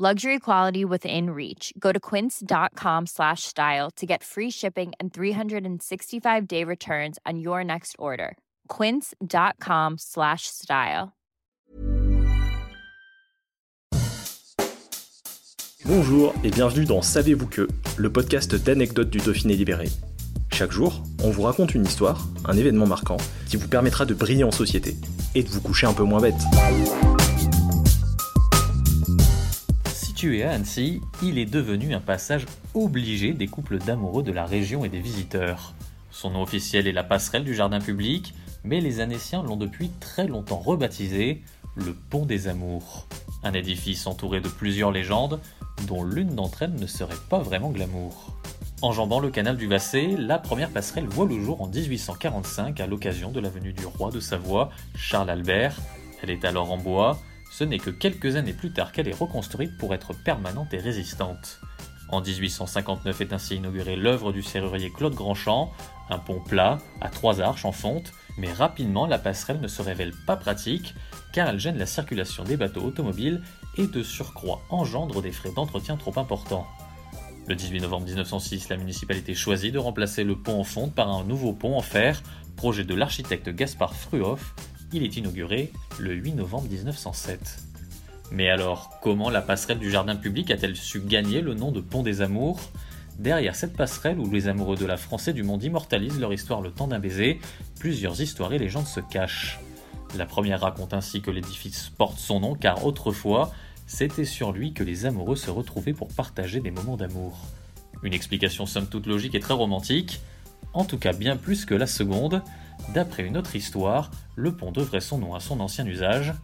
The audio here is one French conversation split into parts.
Luxury quality within reach. Go to quince.com slash style to get free shipping and 365 day returns on your next order. Quince.com slash style. Bonjour et bienvenue dans Savez-vous que, le podcast d'anecdotes du Dauphiné libéré. Chaque jour, on vous raconte une histoire, un événement marquant, qui vous permettra de briller en société et de vous coucher un peu moins bête. Situé à Annecy, il est devenu un passage obligé des couples d'amoureux de la région et des visiteurs. Son nom officiel est la passerelle du jardin public, mais les Annéciens l'ont depuis très longtemps rebaptisé le Pont des Amours. Un édifice entouré de plusieurs légendes, dont l'une d'entre elles ne serait pas vraiment glamour. Enjambant le canal du Vassé, la première passerelle voit le jour en 1845 à l'occasion de la venue du roi de Savoie, Charles Albert. Elle est alors en bois, ce n'est que quelques années plus tard qu'elle est reconstruite pour être permanente et résistante. En 1859 est ainsi inaugurée l'œuvre du serrurier Claude Grandchamp, un pont plat, à trois arches en fonte, mais rapidement la passerelle ne se révèle pas pratique car elle gêne la circulation des bateaux automobiles et de surcroît engendre des frais d'entretien trop importants. Le 18 novembre 1906, la municipalité choisit de remplacer le pont en fonte par un nouveau pont en fer, projet de l'architecte Gaspard Fruhoff. Il est inauguré le 8 novembre 1907. Mais alors, comment la passerelle du jardin public a-t-elle su gagner le nom de Pont des Amours? Derrière cette passerelle où les amoureux de la France et du monde immortalisent leur histoire le temps d'un baiser, plusieurs histoires et légendes se cachent. La première raconte ainsi que l'édifice porte son nom car autrefois, c'était sur lui que les amoureux se retrouvaient pour partager des moments d'amour. Une explication somme toute logique et très romantique, en tout cas bien plus que la seconde. D'après une autre histoire, le pont devrait son nom à son ancien usage.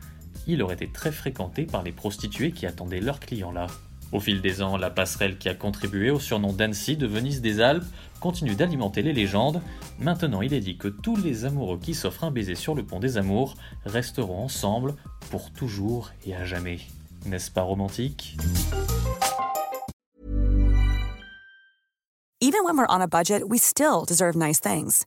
Il aurait été très fréquenté par les prostituées qui attendaient leurs clients là. Au fil des ans, la passerelle qui a contribué au surnom d'Annecy de Venise des Alpes continue d'alimenter les légendes. Maintenant, il est dit que tous les amoureux qui s'offrent un baiser sur le pont des amours resteront ensemble pour toujours et à jamais. N'est-ce pas romantique? Even when we're on a budget, we still deserve nice things.